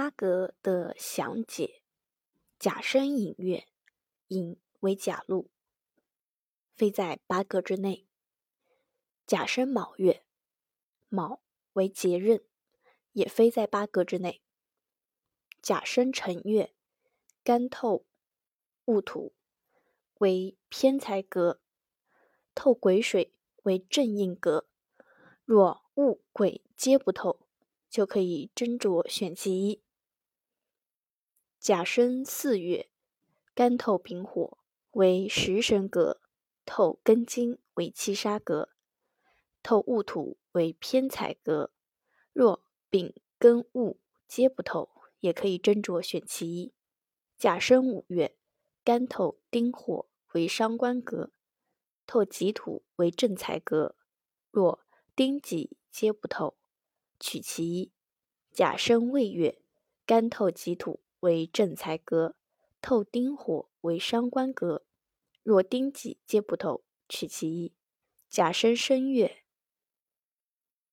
八格的详解：甲申寅月，寅为甲路，非在八格之内。甲申卯月，卯为节刃，也非在八格之内。甲申辰月，干透戊土，为偏财格，透癸水为正印格。若戊癸皆不透，就可以斟酌选其一。甲申四月，干透丙火，为食神格，透庚金为七杀格，透戊土为偏财格。若丙庚戊皆不透。也可以斟酌选其一。甲申五月，干透丁火为伤官格，透己土为正财格。若丁己皆不透，取其一。甲申未月，干透己土为正财格，透丁火为伤官格。若丁己皆不透，取其一。甲申申月，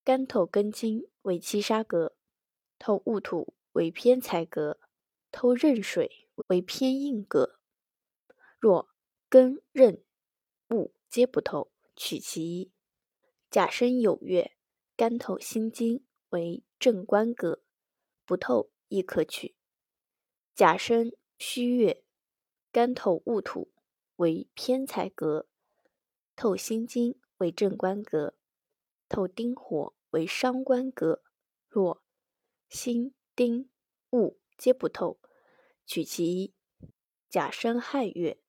干透庚金为七杀格，透戊土。为偏财格，透壬水为偏印格。若庚壬戊皆不透，取其一。甲申酉月，干透辛金为正官格，不透亦可取。甲申戌月，干透戊土为偏财格，透辛金为正官格，透丁火为伤官格。若辛。丁、戊皆不透，取其一。甲申亥月，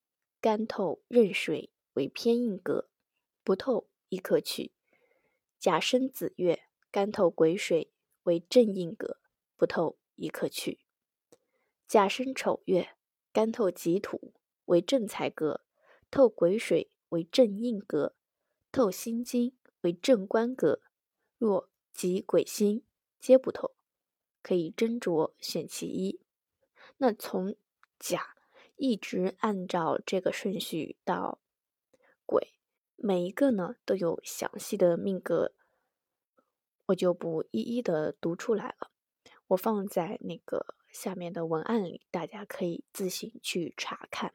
干透壬水为偏印格，不透亦可取。甲申子月，干透癸水为正印格，不透亦可取。甲申丑月，干透己土为正财格，透癸水为正印格，透辛金为正官格。若己癸辛皆不透。可以斟酌选其一。那从甲一直按照这个顺序到癸，每一个呢都有详细的命格，我就不一一的读出来了。我放在那个下面的文案里，大家可以自行去查看。